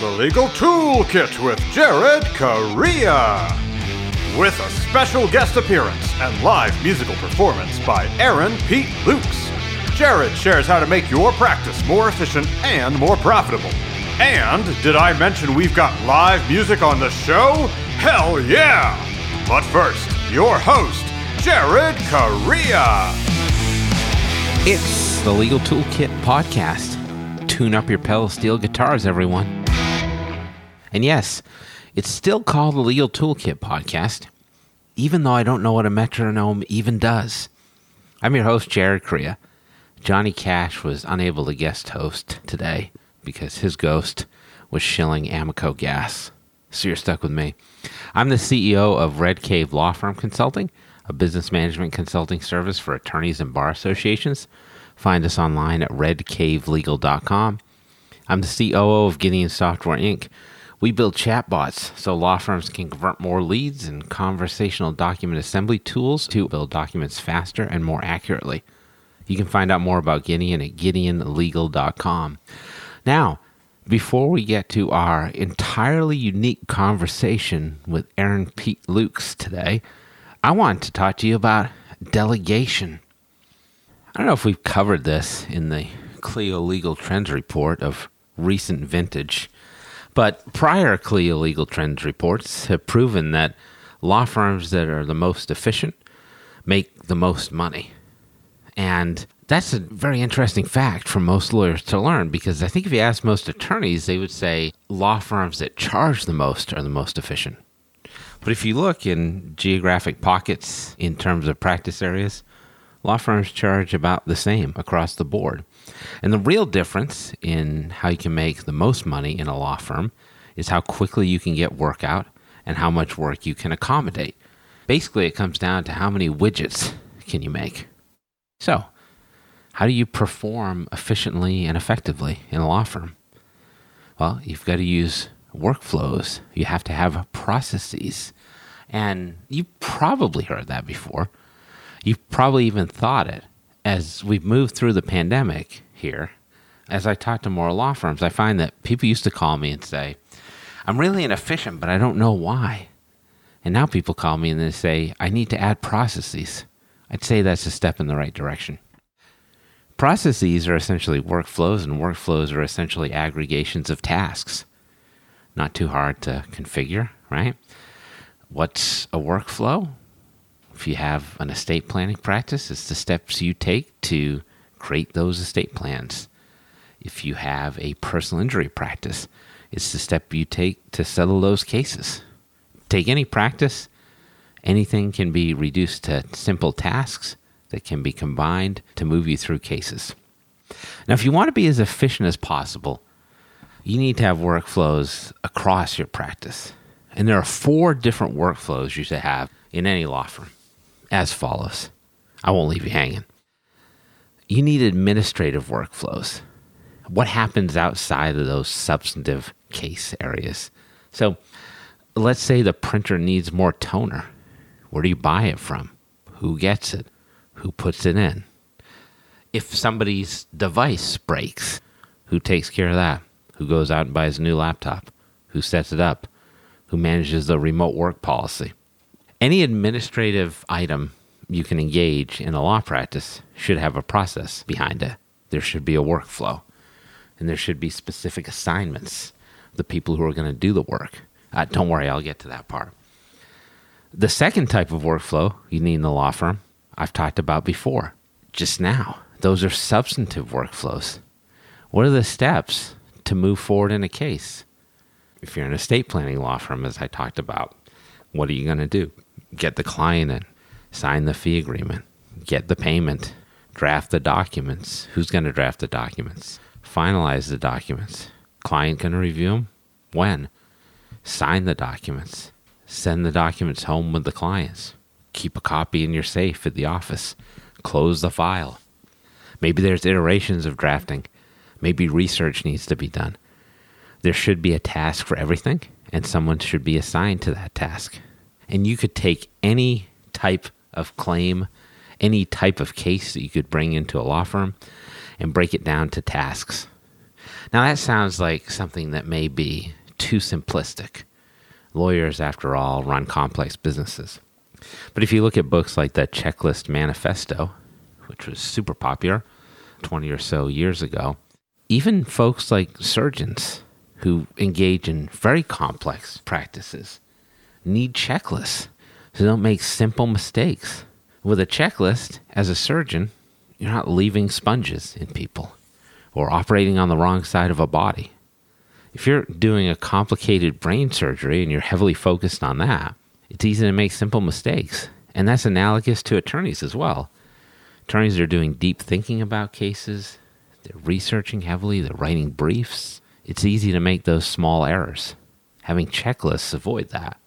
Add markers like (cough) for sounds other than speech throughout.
the Legal Toolkit with Jared Correa. With a special guest appearance and live musical performance by Aaron Pete Lukes. Jared shares how to make your practice more efficient and more profitable. And did I mention we've got live music on the show? Hell yeah! But first, your host, Jared Correa. It's the Legal Toolkit podcast. Tune up your pedal steel guitars, everyone. And yes, it's still called the Legal Toolkit podcast, even though I don't know what a metronome even does. I'm your host, Jared Correa. Johnny Cash was unable to guest host today because his ghost was shilling Amoco gas. So you're stuck with me. I'm the CEO of Red Cave Law Firm Consulting a business management consulting service for attorneys and bar associations. Find us online at redcavelegal.com. I'm the COO of Gideon Software Inc. We build chatbots so law firms can convert more leads and conversational document assembly tools to build documents faster and more accurately. You can find out more about Gideon at gideonlegal.com. Now, before we get to our entirely unique conversation with Erinn Peet-Lukes today, I want to talk to you about delegation. I don't know if we've covered this in the Clio Legal Trends report of recent vintage, but prior Clio Legal Trends reports have proven that law firms that are the most efficient make the most money. And that's a very interesting fact for most lawyers to learn because I think if you ask most attorneys, they would say law firms that charge the most are the most efficient. But if you look in geographic pockets in terms of practice areas, law firms charge about the same across the board. And the real difference in how you can make the most money in a law firm is how quickly you can get work out and how much work you can accommodate. Basically, it comes down to how many widgets can you make. So, how do you perform efficiently and effectively in a law firm? Well, you've got to use workflows. You have to have processes. And you probably heard that before. You've probably even thought it. As we've moved through the pandemic here, as I talk to more law firms, I find that people used to call me and say, I'm really inefficient, but I don't know why. And now people call me and they say, I need to add processes. I'd say that's a step in the right direction. Processes are essentially workflows, and workflows are essentially aggregations of tasks not too hard to configure, right? What's a workflow? If you have an estate planning practice, it's the steps you take to create those estate plans. If you have a personal injury practice, it's the step you take to settle those cases. Take any practice, anything can be reduced to simple tasks that can be combined to move you through cases. Now, if you want to be as efficient as possible, you need to have workflows across your practice. And there are four different workflows you should have in any law firm as follows. I won't leave you hanging. You need administrative workflows. What happens outside of those substantive case areas? So let's say the printer needs more toner. Where do you buy it from? Who gets it? Who puts it in? If somebody's device breaks, who takes care of that? who goes out and buys a new laptop, who sets it up, who manages the remote work policy. Any administrative item you can engage in a law practice should have a process behind it. There should be a workflow, and there should be specific assignments, the people who are going to do the work. Uh, don't worry, I'll get to that part. The second type of workflow you need in the law firm, I've talked about before, just now. Those are substantive workflows. What are the steps to move forward in a case. If you're an estate planning law firm, as I talked about, what are you going to do? Get the client in, sign the fee agreement, get the payment, draft the documents. Who's going to draft the documents? Finalize the documents. Client going to review them? When? Sign the documents. Send the documents home with the clients. Keep a copy in your safe at the office. Close the file. Maybe there's iterations of drafting Maybe research needs to be done. There should be a task for everything, and someone should be assigned to that task. And you could take any type of claim, any type of case that you could bring into a law firm, and break it down to tasks. Now, that sounds like something that may be too simplistic. Lawyers, after all, run complex businesses. But if you look at books like the Checklist Manifesto, which was super popular 20 or so years ago, even folks like surgeons who engage in very complex practices need checklists so don't make simple mistakes. With a checklist, as a surgeon, you're not leaving sponges in people or operating on the wrong side of a body. If you're doing a complicated brain surgery and you're heavily focused on that, it's easy to make simple mistakes. And that's analogous to attorneys as well. Attorneys are doing deep thinking about cases, they're researching heavily, they're writing briefs. It's easy to make those small errors. Having checklists avoid that.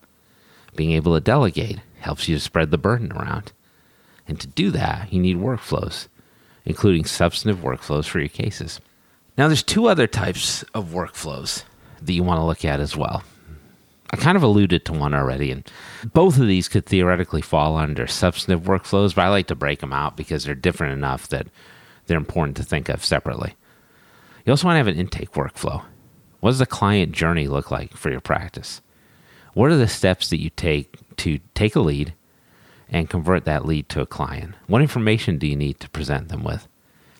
Being able to delegate helps you to spread the burden around. And to do that, you need workflows, including substantive workflows for your cases. Now, there's two other types of workflows that you want to look at as well. I kind of alluded to one already, and both of these could theoretically fall under substantive workflows, but I like to break them out because they're different enough that they're important to think of separately. You also want to have an intake workflow. What does the client journey look like for your practice? What are the steps that you take to take a lead and convert that lead to a client? What information do you need to present them with?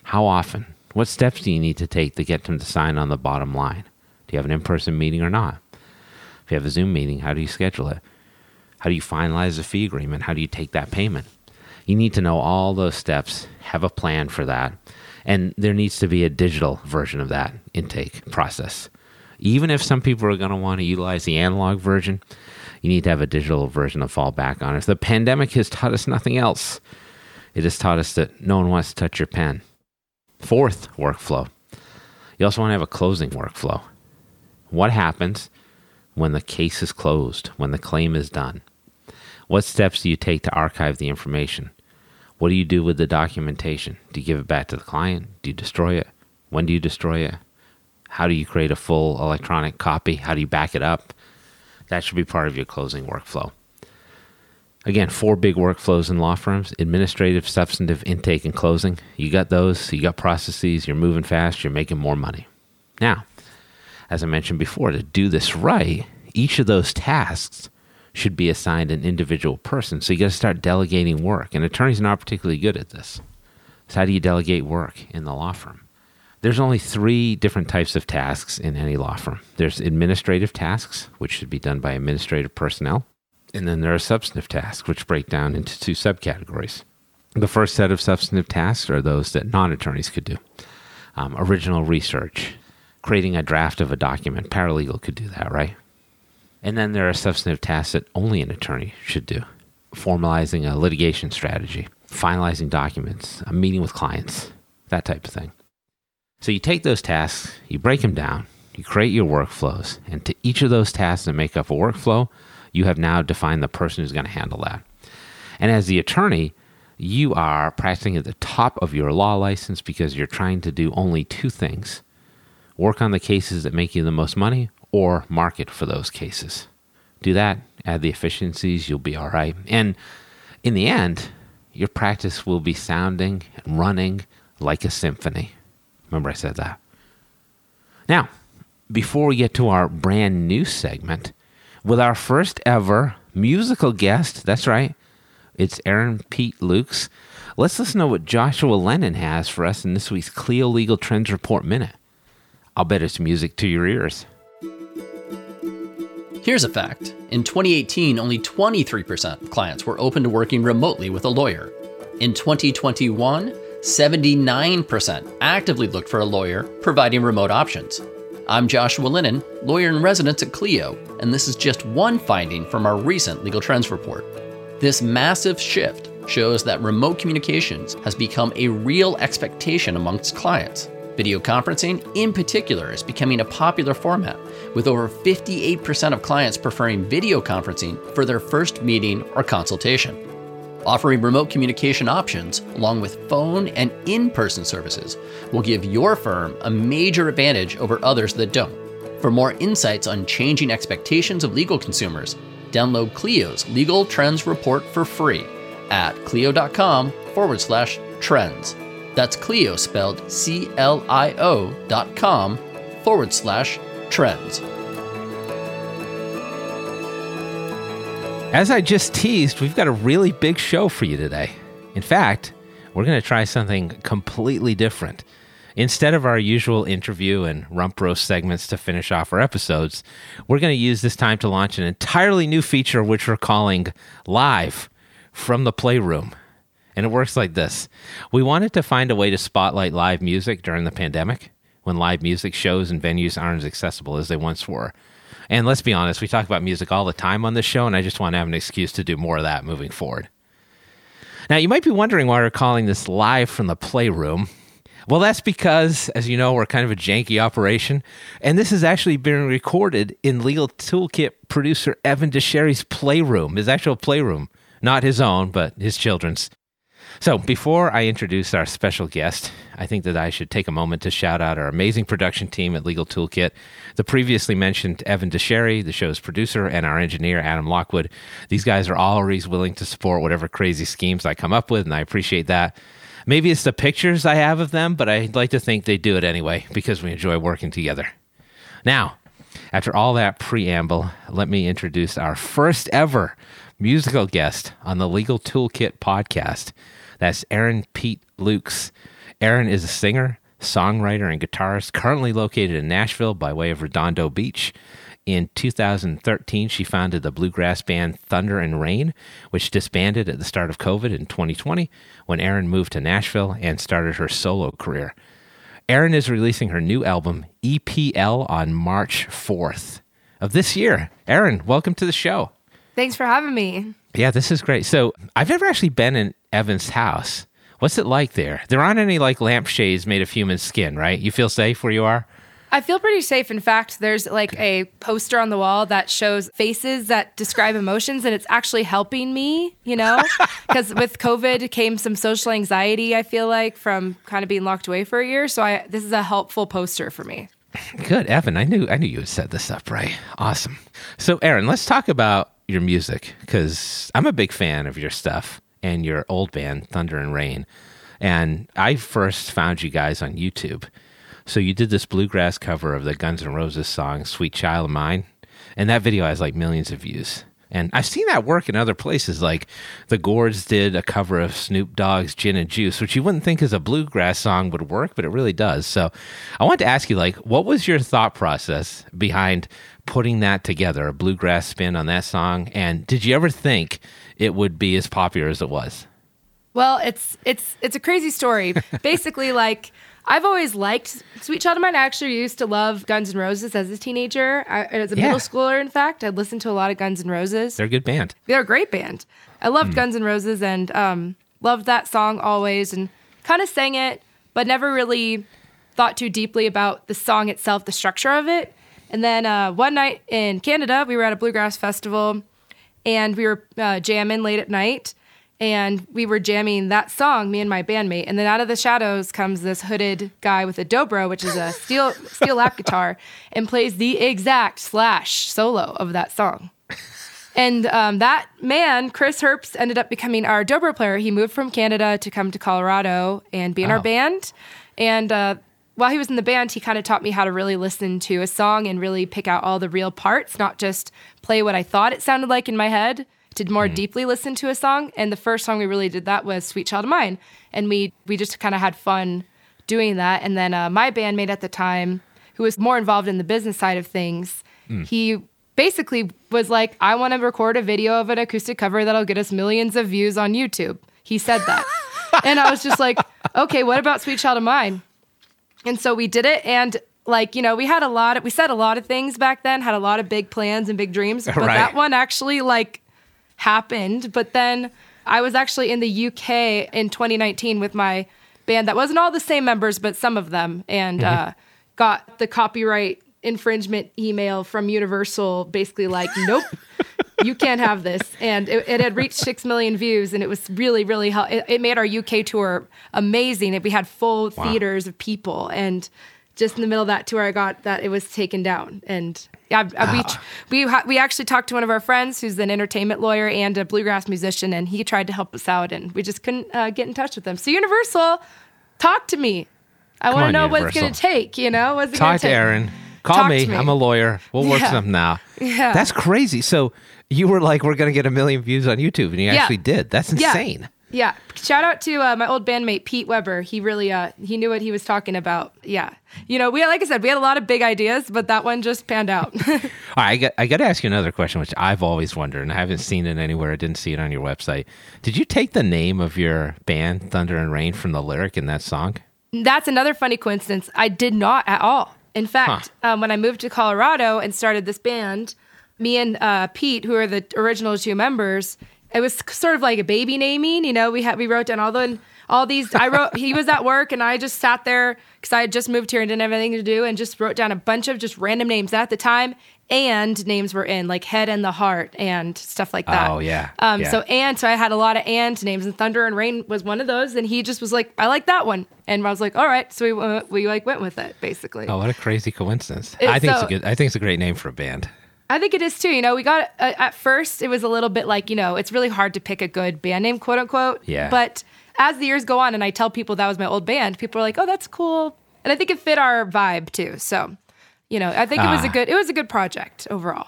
How often? What steps do you need to take to get them to sign on the bottom line? Do you have an in person meeting or not? If you have a Zoom meeting, how do you schedule it? How do you finalize the fee agreement? How do you take that payment? You need to know all those steps, have a plan for that, and there needs to be a digital version of that intake process. Even if some people are going to want to utilize the analog version, you need to have a digital version to fall back on. If the pandemic has taught us nothing else, it has taught us that no one wants to touch your pen. Fourth workflow. You also want to have a closing workflow. What happens when the case is closed, when the claim is done? What steps do you take to archive the information? What do you do with the documentation? Do you give it back to the client? Do you destroy it? When do you destroy it? How do you create a full electronic copy? How do you back it up? That should be part of your closing workflow. Again, four big workflows in law firms administrative, substantive, intake, and closing. You got those, you got processes, you're moving fast, you're making more money. Now, as I mentioned before, to do this right, each of those tasks should be assigned an individual person. So you got to start delegating work. And attorneys are not particularly good at this. So, how do you delegate work in the law firm? There's only three different types of tasks in any law firm there's administrative tasks, which should be done by administrative personnel. And then there are substantive tasks, which break down into two subcategories. The first set of substantive tasks are those that non attorneys could do um, original research, creating a draft of a document. Paralegal could do that, right? And then there are substantive tasks that only an attorney should do formalizing a litigation strategy, finalizing documents, a meeting with clients, that type of thing. So you take those tasks, you break them down, you create your workflows, and to each of those tasks that make up a workflow, you have now defined the person who's going to handle that. And as the attorney, you are practicing at the top of your law license because you're trying to do only two things work on the cases that make you the most money or market for those cases. Do that, add the efficiencies, you'll be all right. And in the end, your practice will be sounding and running like a symphony. Remember, I said that. Now, before we get to our brand new segment, with our first ever musical guest, that's right, it's Aaron Pete Lukes. Let's listen to what Joshua Lenon has for us in this week's Clio Legal Trends Report Minute. I'll bet it's music to your ears. Here's a fact in 2018, only 23% of clients were open to working remotely with a lawyer. In 2021, 79% actively looked for a lawyer providing remote options. I'm Joshua Lenon, lawyer in residence at Clio, and this is just one finding from our recent Legal Trends report. This massive shift shows that remote communications has become a real expectation amongst clients. Video conferencing, in particular, is becoming a popular format, with over 58% of clients preferring video conferencing for their first meeting or consultation. Offering remote communication options, along with phone and in person services, will give your firm a major advantage over others that don't. For more insights on changing expectations of legal consumers, download Clio's Legal Trends Report for free at clio.com forward slash trends. That's Clio spelled C L I O dot com forward slash trends. As I just teased, we've got a really big show for you today. In fact, we're going to try something completely different. Instead of our usual interview and rump roast segments to finish off our episodes, we're going to use this time to launch an entirely new feature which we're calling Live from the Playroom. And it works like this We wanted to find a way to spotlight live music during the pandemic when live music shows and venues aren't as accessible as they once were. And let's be honest, we talk about music all the time on this show, and I just want to have an excuse to do more of that moving forward. Now, you might be wondering why we're calling this live from the playroom. Well, that's because, as you know, we're kind of a janky operation, and this is actually being recorded in Legal Toolkit producer Evan DeSherry's playroom, his actual playroom, not his own, but his children's. So, before I introduce our special guest, I think that I should take a moment to shout out our amazing production team at Legal Toolkit, the previously mentioned Evan DeSherry, the show's producer, and our engineer, Adam Lockwood. These guys are always willing to support whatever crazy schemes I come up with, and I appreciate that. Maybe it's the pictures I have of them, but I'd like to think they do it anyway because we enjoy working together. Now, after all that preamble, let me introduce our first ever musical guest on the Legal Toolkit podcast. That's Aaron Pete Lukes. Erinn is a singer, songwriter, and guitarist currently located in Nashville by way of Redondo Beach. In 2013, she founded the bluegrass band Thunder and Rain, which disbanded at the start of COVID in 2020 when Erinn moved to Nashville and started her solo career. Erinn is releasing her new album, EPL, on March 4th of this year. Erinn, welcome to the show. Thanks for having me. Yeah, this is great. So, I've never actually been in Evan's house. What's it like there? There aren't any like lampshades made of human skin, right? You feel safe where you are? I feel pretty safe. In fact, there's like a poster on the wall that shows faces that describe emotions, and it's actually helping me, you know? (laughs) Because with COVID came some social anxiety, I feel like, from kind of being locked away for a year. So I, this is a helpful poster for me. Good, Evan. I knew I knew you would set this up right. Awesome. So, Erinn, let's talk about your music because I'm a big fan of your stuff and your old band, Thunder and Rain. And I first found you guys on YouTube. So you did this bluegrass cover of the Guns N' Roses song "Sweet Child of Mine," and that video has like millions of views. And I've seen that work in other places, like the Gourds did a cover of Snoop Dogg's "Gin and Juice," which you wouldn't think as a bluegrass song would work, but it really does. So I want to ask you, like, what was your thought process behind putting that together, a bluegrass spin on that song? And did you ever think it would be as popular as it was? Well, it's it's it's a crazy story. (laughs) Basically, like I've always liked Sweet Child of Mine. I actually used to love Guns N' Roses as a teenager. I, as a Yeah. middle schooler, in fact, I listened to a lot of Guns N' Roses. They're a good band. They're a great band. I loved Guns N' Roses and um, loved that song always and kind of sang it, but never really thought too deeply about the song itself, the structure of it. And then uh, one night in Canada, we were at a bluegrass festival and we were uh, jamming late at night and we were jamming that song, me and my bandmate. And then out of the shadows comes this hooded guy with a dobro, which is a steel (laughs) steel lap guitar, and plays the exact slash solo of that song. And um, that man, Chris Herbst, ended up becoming our dobro player. He moved from Canada to come to Colorado and be in Oh. our band. And uh, while he was in the band, he kind of taught me how to really listen to a song and really pick out all the real parts, not just play what I thought it sounded like in my head. Did more deeply listen to a song. And the first song we really did that was "Sweet Child of Mine," and we we just kind of had fun doing that. And then uh, my bandmate at the time, who was more involved in the business side of things, he basically was like, I want to record a video of an acoustic cover that'll get us millions of views on YouTube. He said that. (laughs) and I was just like, okay, what about Sweet Child of Mine? And so we did it. And like, you know, we had a lot of, we said a lot of things back then, had a lot of big plans and big dreams. (laughs) But Right. that one actually like happened. But then I was actually in the UK in 2019 with my band that wasn't all the same members, but some of them, and uh, got the copyright infringement email from Universal basically like, (laughs) nope. You can't have this, and it, it had reached six million views, and it was really, really. hel- It, it made our UK tour amazing. We had full theaters of people, and just in the middle of that tour, I got that it was taken down, and yeah, I- we we ha- we actually talked to one of our friends who's an entertainment lawyer and a bluegrass musician, and he tried to help us out, and we just couldn't uh, get in touch with them. So Universal, talk to me. I want to know what it's going to take. You know, what's it going Talk to to take? Erinn. Call me. me. I'm a lawyer. We'll work Yeah. something out. Yeah. That's crazy. So you were like, we're going to get a million views on YouTube, and you Yeah. actually did. That's insane. Yeah. Shout out to uh, my old bandmate Pete Weber. He really uh he knew what he was talking about. Yeah. You know, we like I said, we had a lot of big ideas, but that one just panned out. (laughs) All right, I got, I got to ask you another question, which I've always wondered, and I haven't seen it anywhere. I didn't see it on your website. Did you take the name of your band, Thunder and Rain, from the lyric in that song? That's another funny coincidence. I did not at all. In fact, um, when I moved to Colorado and started this band, me and uh, Pete, who are the original two members, it was sort of like a baby naming. You know, we had we wrote down all the all these. I wrote. he was at work, and I just sat there because I had just moved here and didn't have anything to do, and just wrote down a bunch of just random names at the time. And names were in like head and the heart and stuff like that. Oh, yeah. Um. Yeah. So and so I had a lot of and names, and Thunder and Rain was one of those. And he just was like, I like that one, and I was like, all right. So we uh, we like went with it basically. Oh, what a crazy coincidence! It- I think it's a good. I think it's a great name for a band. I think it is too. You know, we got uh, at first it was a little bit like you know it's really hard to pick a good band name, quote unquote. Yeah. But as the years go on, and I tell people that was my old band, people are like, "Oh, that's cool," and I think it fit our vibe too. So, you know, I think it was a Ah. good it was a good project overall.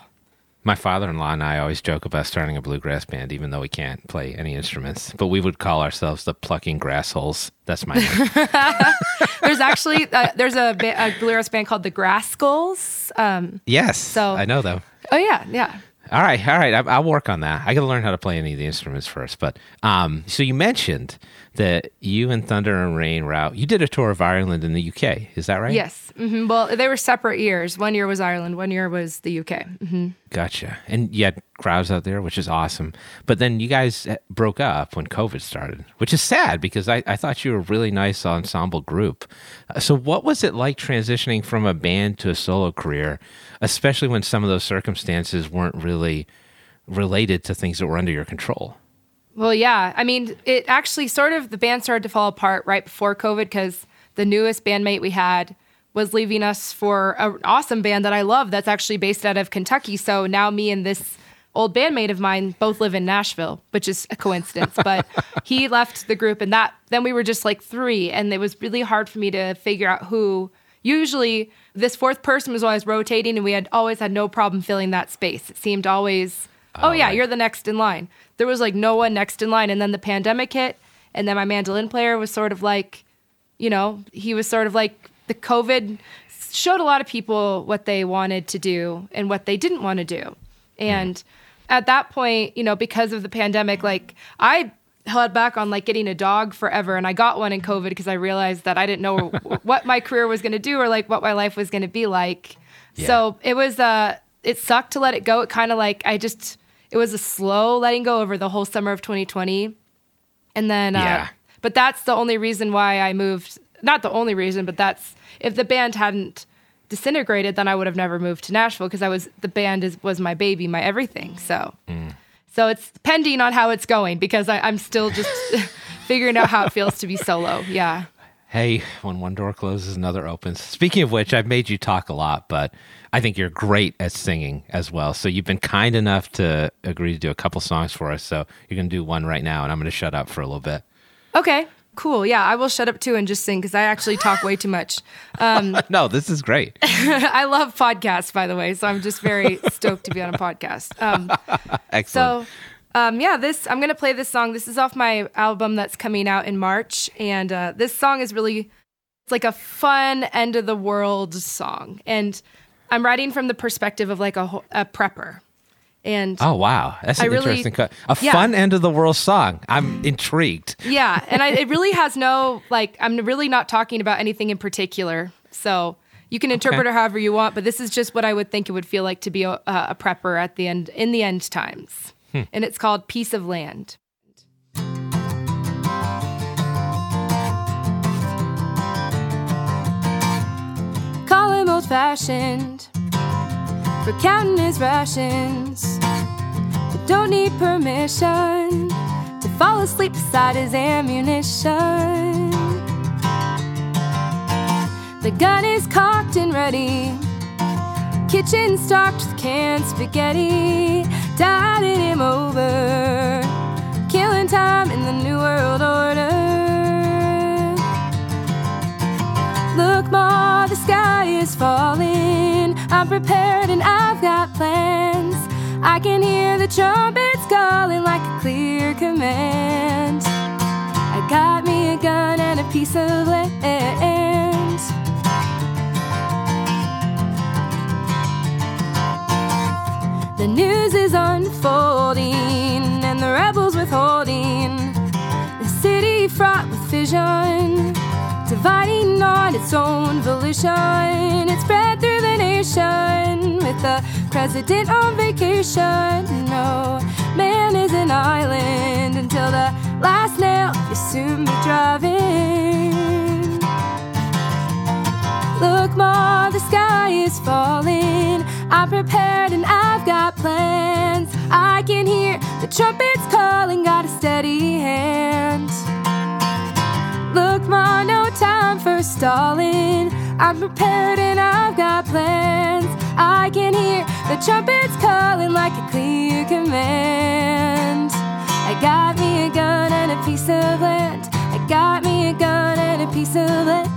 My father-in-law and I always joke about starting a bluegrass band, even though we can't play any instruments. But we would call ourselves the Plucking Grass Holes. That's my name. (laughs) There's actually uh, there's a, ba- a bluegrass band called the Grass Skulls. Um, yes, So- I know them. oh yeah, yeah. All right, all right. I, I'll work on that. I got to learn how to play any of the instruments first. But um, so you mentioned that you and Thunder and Rain out. You did a tour of Ireland in the UK. Is that right? Yes. hmm Well, they were separate years. One year was Ireland. One year was the UK. hmm Gotcha. And you had crowds out there, which is awesome. But then you guys eh, broke up when COVID started, which is sad because I, I thought you were a really nice ensemble group. Uh, So, what was it like transitioning from a band to a solo career, especially when some of those circumstances weren't really related to things that were under your control? Well, yeah. I mean, it actually sort of the band started to fall apart right before COVID because the newest bandmate we had was leaving us for an awesome band that I love that's actually based out of Kentucky. So now me and this old bandmate of mine both live in Nashville, which is a coincidence. but (laughs) he left the group and that then we were just like three and it was really hard for me to figure out who usually this fourth person was always rotating and we had always had no problem filling that space. It seemed always Oh, yeah, right. you're the next in line. There was like no one next in line. And then the pandemic hit. And then my mandolin player was sort of like, you know, he was sort of like the COVID showed a lot of people what they wanted to do and what they didn't want to do. And at that point, you know, because of the pandemic, like I held back on like getting a dog forever and I got one in COVID because I realized that I didn't know (laughs) what my career was going to do or like what my life was going to be like. So it was uh it sucked to let it go. It kind of like I just it was a slow letting go over the whole summer of 2020. And then uh Yeah. but that's the only reason why I moved. Not the only reason, but that's if the band hadn't disintegrated, then I would have never moved to Nashville because I was the band is was my baby, my everything. So, so it's pending on how it's going because I, I'm still just (laughs) figuring out how it feels to be solo. Yeah. Hey, when one door closes, another opens. Speaking of which, I've made you talk a lot, but I think you're great at singing as well. So you've been kind enough to agree to do a couple songs for us. So you're going to do one right now, and I'm going to shut up for a little bit. Okay. Cool. Yeah, I will shut up too and just sing because I actually talk way too much. (laughs) No, this is great. (laughs) I love podcasts, by the way, so I'm just very (laughs) stoked to be on a podcast. Um, Excellent. So, um, yeah, this I'm gonna play this song. This is off my album that's coming out in March, and uh, this song is really it's like a fun end of the world song, and I'm writing from the perspective of like a, a prepper, and oh, wow. That's an really- interesting cut. A yeah. fun end of the world song. I'm intrigued. yeah, and I, it really (laughs) has no like I'm really not talking about anything in particular, so. You can interpret Okay. it however you want, but this is just what I would think it would feel like to be a, a prepper at the end in the end times, Hmm. and it's called "Piece of Land." Call him old fashioned for counting his rations, but don't need permission to fall asleep beside his ammunition. The gun is cocked and ready, kitchen stocked with canned spaghetti, dining him over, killing time in the New World Order. Look, Ma, the sky is falling. I'm prepared and I've got plans. I can hear the trumpets calling like a clear command. I got me a gun and a piece of land. Dividing on its own volition. It spread through the nation with the president on vacation. No, man is an island until the last nail. You soon be driving. Look, Ma, the sky is falling. I'm prepared and I've got plans. I can hear the trumpets calling, got a steady hand. Ma, no time for stalling. I'm prepared and I've got plans. I can hear the trumpets calling like a clear command. I got me a gun and a piece of land. I got me a gun and a piece of land.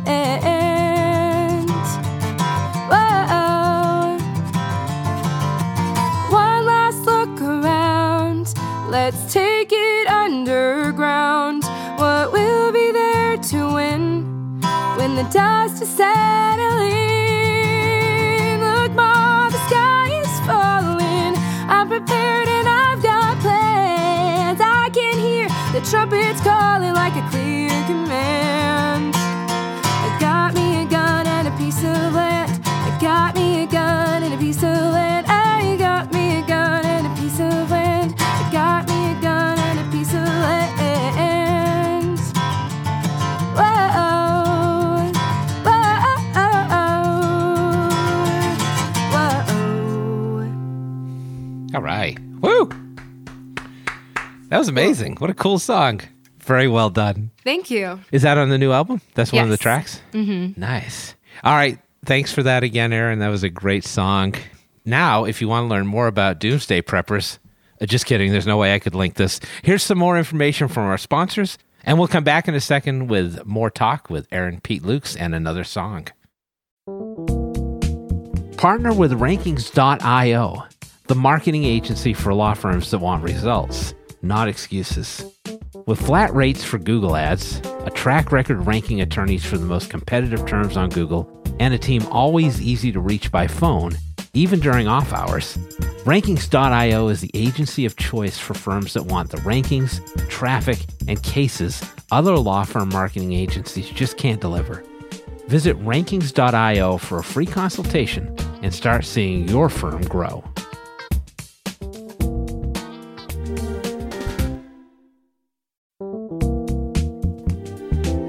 Whoa. One last look around. Let's take dust is settling? Look, Ma, the sky is falling. I'm prepared and I've got plans. I can hear the trumpets calling like a That was amazing. What a cool song. Very well done. Thank you. Is that on the new album? That's one of the Yes. tracks? Mm-hmm. Nice. All right. Thanks for that again, Erinn. That was a great song. Now, if you want to learn more about Doomsday Preppers, uh, just kidding. There's no way I could link this. Here's some more information from our sponsors, and we'll come back in a second with more talk with Erinn Peet-Lukes and another song. Partner with Rankings.io, the marketing agency for law firms that want results, not excuses. With flat rates for Google ads, a track record ranking attorneys for the most competitive terms on Google, and a team always easy to reach by phone, even during off hours, Rankings.io is the agency of choice for firms that want the rankings, traffic, and cases other law firm marketing agencies just can't deliver. Visit rankings.io for a free consultation and start seeing your firm grow.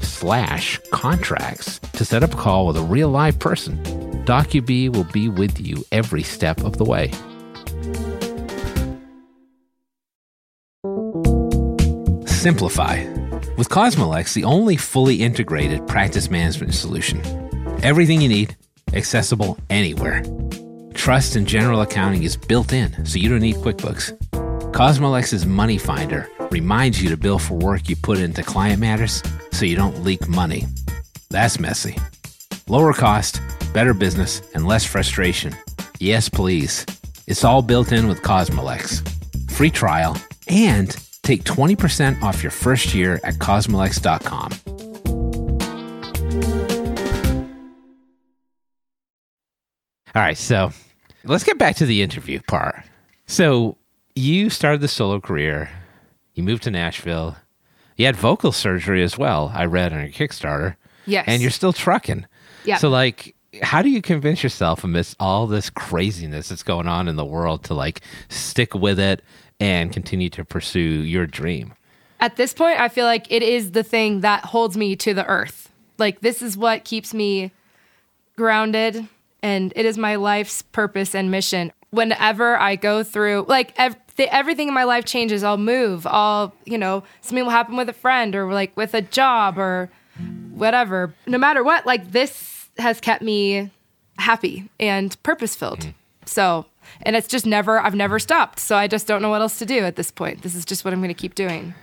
slash contracts to set up a call with a real live person. DocuBee will be with you every step of the way. Simplify. With Cosmolex, the only fully integrated practice management solution. Everything you need, accessible anywhere. Trust and general accounting is built in, so you don't need QuickBooks. Cosmolex's Money Finder reminds you to bill for work you put into client matters so you don't leak money. That's messy. Lower cost, better business, and less frustration. Yes, please. It's all built in with Cosmolex. Free trial and take 20% off your first year at cosmolex.com. All right, so let's get back to the interview part. So, you started the solo career, you moved to Nashville, you had vocal surgery as well, I read on your Kickstarter. Yes. And you're still trucking. Yeah. So, like, how do you convince yourself amidst all this craziness that's going on in the world to like stick with it and continue to pursue your dream? At this point, I feel like it is the thing that holds me to the earth. Like this is what keeps me grounded and it is my life's purpose and mission. Whenever I go through like ev- the, everything in my life changes, I'll move. I'll, you know, something will happen with a friend or like with a job or whatever. No matter what, like this has kept me happy and purpose filled. Hmm. So, and it's just never, I've never stopped. So I just don't know what else to do at this point. This is just what I'm going to keep doing.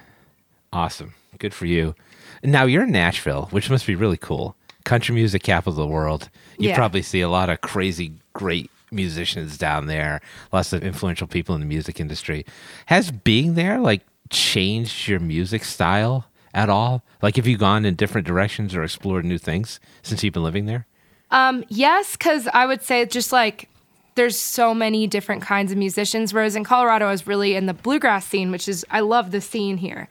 Awesome. Good for you. Now you're in Nashville, which must be really cool. Country music capital of the world. You Yeah. probably see a lot of crazy, great musicians down there, lots of influential people in the music industry. Has being there like changed your music style at all? Like have you gone in different directions or explored new things since you've been living there? Um, yes, because I would say just like there's so many different kinds of musicians. Whereas in Colorado, I was really in the bluegrass scene, which is I love the scene here,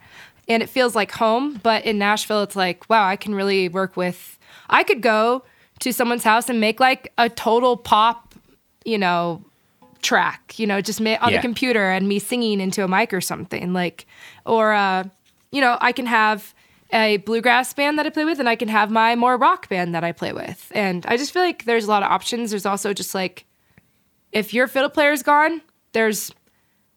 and it feels like home. But in Nashville, it's like wow, I can really work with. I could go to someone's house and make like a total pop, you know, track. You know, just ma- on Yeah. the computer and me singing into a mic or something like, or uh, you know, I can have a bluegrass band that I play with, and I can have my more rock band that I play with. And I just feel like there's a lot of options. There's also just like, if your fiddle player's gone, there's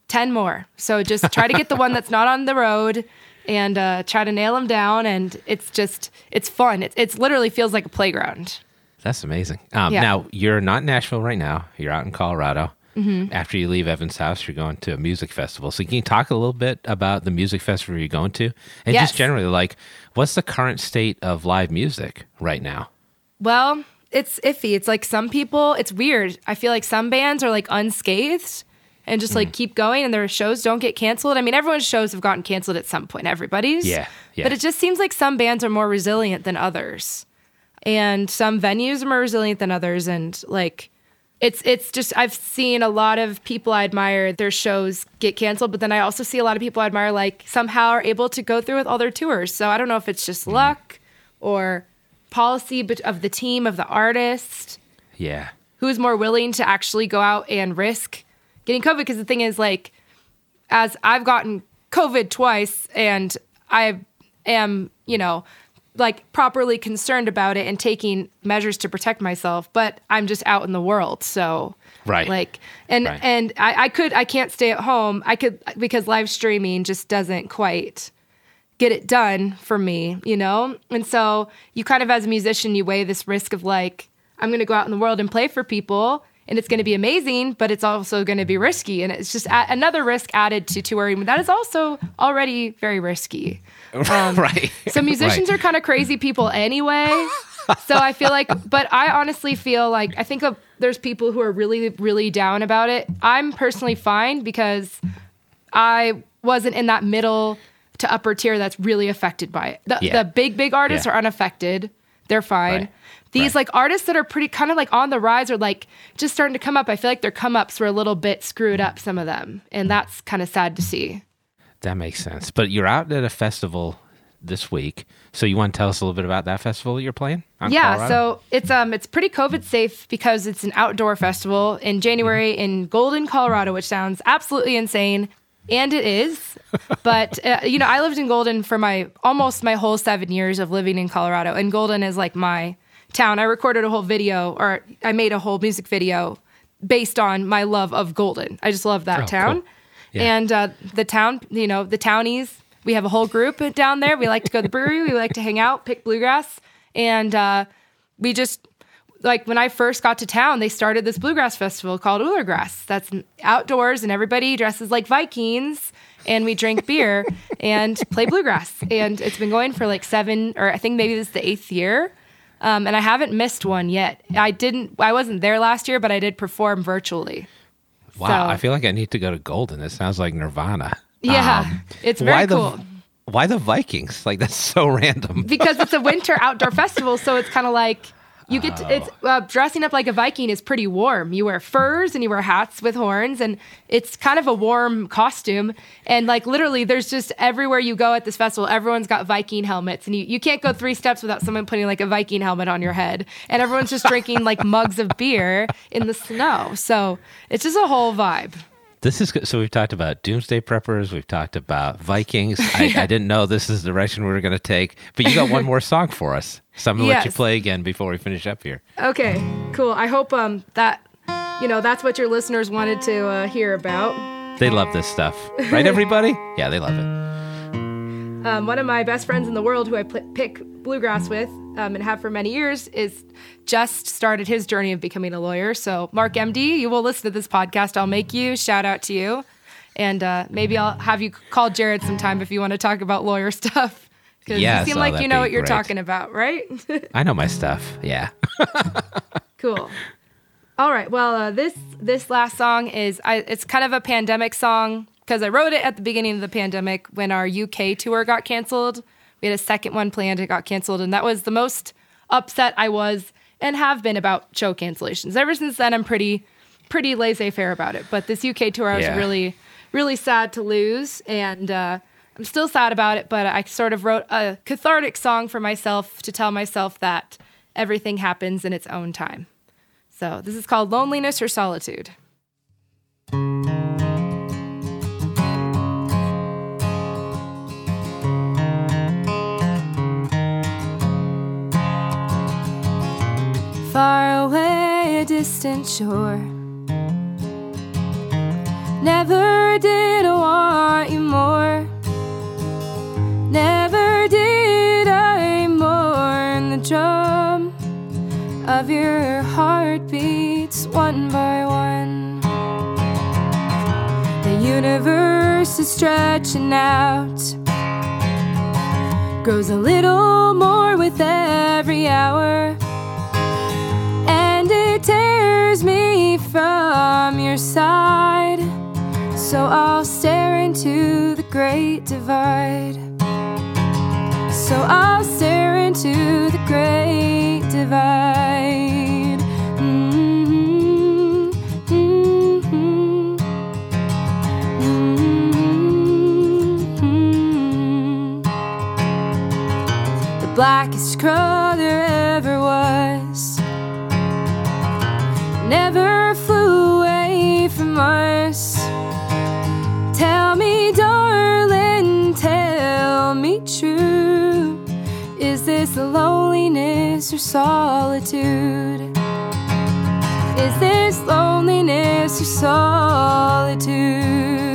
10 more. So just try to get the one that's not on the road and uh, try to nail them down. And it's just, it's fun. It it's literally feels like a playground. That's amazing. Um, Yeah. Now you're not in Nashville right now. You're out in Colorado. Mm-hmm. After you leave Evan's house, you're going to a music festival. So can you talk a little bit about the music festival you're going to, and Yes. just generally, like, what's the current state of live music right now? Well, it's iffy. It's like some people, it's weird. I feel like some bands are like unscathed and just Mm. like keep going and their shows don't get canceled. I mean, everyone's shows have gotten canceled at some point, everybody's. Yeah, yeah. But it just seems like some bands are more resilient than others. And some venues are more resilient than others. And like, it's it's just I've seen a lot of people I admire their shows get canceled, but then I also see a lot of people I admire like somehow are able to go through with all their tours. So I don't know if it's just mm-hmm. luck or policy of the team of the artist Yeah, who's more willing to actually go out and risk getting COVID. Because the thing is, like, as I've gotten COVID twice and I am, you know, like properly concerned about it and taking measures to protect myself, but I'm just out in the world. So, Right. Like, and, Right. and I, I could, I can't stay at home. I could, because live streaming just doesn't quite get it done for me, you know? And so you kind of, as a musician, you weigh this risk of like, I'm going to go out in the world and play for people and it's going to be amazing, but it's also going to be risky. And it's just a- another risk added to touring that is also already very risky. (laughs) right. Um, so musicians Right. are kind of crazy people anyway. so I feel like, but I honestly feel like I think of, there's people who are really, really down about it. I'm personally fine because I wasn't in that middle to upper tier that's really affected by it. The, Yeah. the big, big artists Yeah. are unaffected. They're fine. Right. These Right. like artists that are pretty kind of like on the rise are like just starting to come up. I feel like their come ups were a little bit screwed up, some of them. And that's kind of sad to see. That makes sense. But you're out at a festival this week, so you want to tell us a little bit about that festival that you're playing? yeah Colorado? so it's um it's pretty covid safe because it's an outdoor festival in january in golden colorado which sounds absolutely insane and it is (laughs) but uh, you know i lived in golden for my almost my whole seven years of living in colorado and golden is like my town i recorded a whole video or i made a whole music video based on my love of golden i just love that Oh, town cool. Yeah. and uh, the town you know the townies we have a whole group down there we like to go to the brewery we like to hang out pick bluegrass and uh, we just like when I first got to town, they started this bluegrass festival called Ullrgrass. That's outdoors, and everybody dresses like Vikings, and we drink beer (laughs) and play bluegrass. And it's been going for like seven, or I think maybe this is the eighth year. Um, and I haven't missed one yet. I didn't. I wasn't there last year, but I did perform virtually. wow, so- I feel like I need to go to Golden. It sounds like Nirvana. Yeah, Um, it's why very the cool. why the Vikings? Like that's so (laughs) random. because it's a winter outdoor festival, so it's kind of like you get to, it's uh, dressing up like a Viking is pretty warm. You wear furs and you wear hats with horns, and it's kind of a warm costume. And like literally, there's just everywhere you go at this festival, everyone's got Viking helmets, and you, you can't go three steps without someone putting like a Viking helmet on your head. And everyone's just drinking like (laughs) mugs of beer in the snow. So it's just a whole vibe. This is good. So we've talked about Doomsday Preppers. We've talked about Vikings. I, (laughs) I didn't know this is the direction we were going to take, but you got one more (laughs) song for us. So I'm going to let you play again before we finish up here. Okay, cool. I hope um that you know that's what your listeners wanted to uh, hear about. They love this stuff, right? Everybody? (laughs) Yeah, they love it. Um, one of my best friends in the world, who I pl- pick bluegrass with um, and have for many years, is just started his journey of becoming a lawyer. So, Mark MD, you will listen to this podcast. I'll make you. Shout out to you, and uh, maybe I'll have you call Jared sometime if you want to talk about lawyer (laughs) stuff. Because Yes, you seem like you know what you're great. talking about, right? (laughs) I know my stuff. Yeah. (laughs) Cool. All right. Well, uh, this this last song is I, it's kind of a pandemic song because I wrote it at the beginning of the pandemic when our UK tour got canceled. We had a second one planned, it got canceled, and that was the most upset I was and have been about show cancellations. Ever since then, I'm pretty pretty laissez-faire about it. But this UK tour, I was Yeah. really really sad to lose, and uh, I'm still sad about it. But I sort of wrote a cathartic song for myself to tell myself that everything happens in its own time. So this is called Loneliness or Solitude. Distant shore. Never did I want you more. Never did I mourn the drum of your heartbeats one by one. The universe is stretching out, grows a little more with every hour, from your side. So I'll stare into the great divide. So I'll stare into the great divide. Mm-hmm. Mm-hmm. Mm-hmm. The blackest there ever was me true. Is this loneliness or solitude? Is this loneliness or solitude?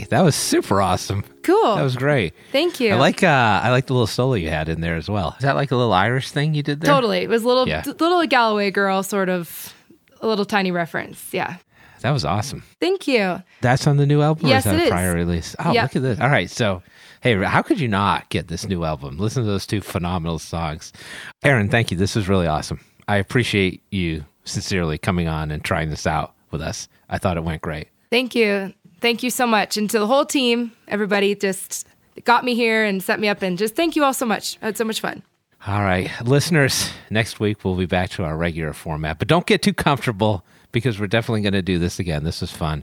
That was super awesome. Cool. That was great. Thank you. I like uh I like the little solo you had in there as well. Is that like a little Irish thing you did there? Totally. It was a little Yeah. little Galway girl sort of a little tiny reference. Yeah. That was awesome. Thank you. That's on the new album? Yes, or is that it a is. prior release? Oh, Yeah. look at this. All right. So, hey, how could you not get this new album? Listen to those two phenomenal songs. Erinn, thank you. This was really awesome. I appreciate you sincerely coming on and trying this out with us. I thought it went great. Thank you. Thank you so much. And to the whole team, everybody just got me here and set me up. And just thank you all so much. I had so much fun. All right, listeners, next week we'll be back to our regular format, but don't get too comfortable because we're definitely going to do this again. This is fun.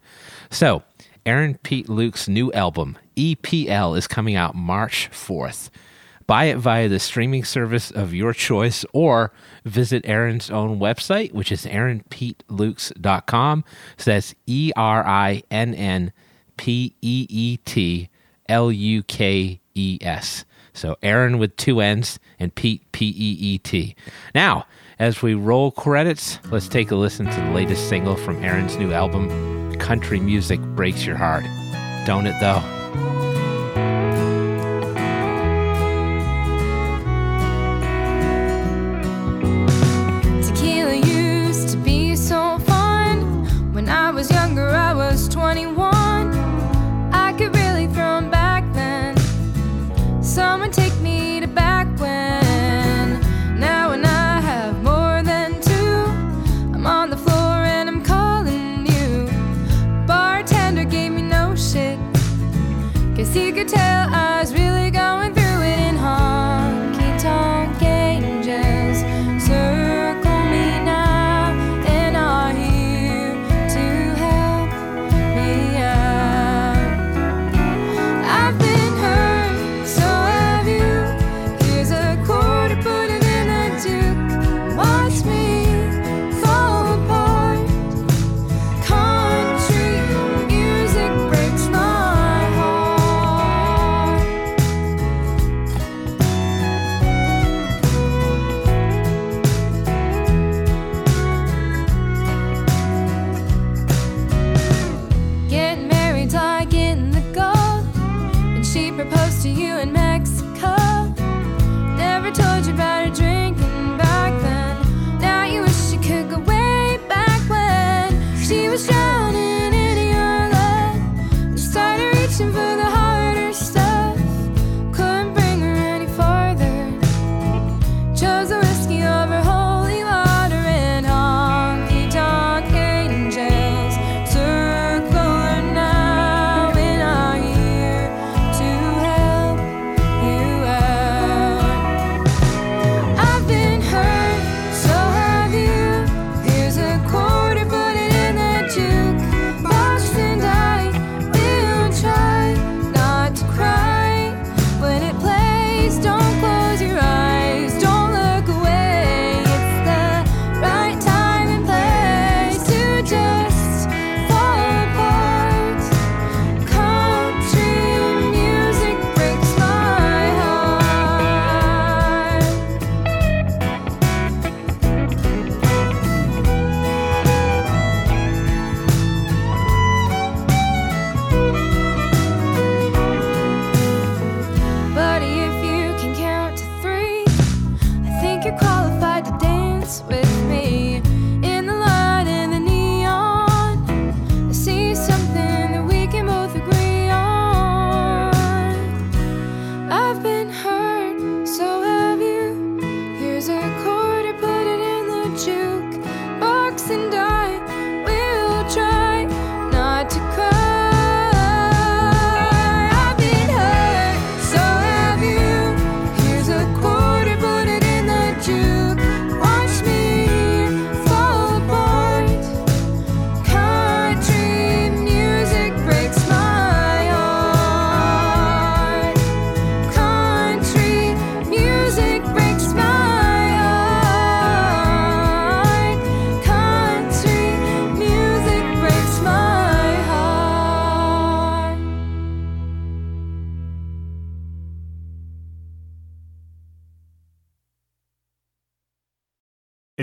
So, Erinn Peet-Lukes' new album, EPL, is coming out March 4th. Buy it via the streaming service of your choice or visit Erinn's own website, which is erinnpeetlukes.com. So that's E R I N N P E E T L U K E S. So Aaron with two N's and Peet, P E E T. Now, as we roll credits, let's take a listen to the latest single from Erinn's new album, Country Music Breaks Your Heart. Don't it, though?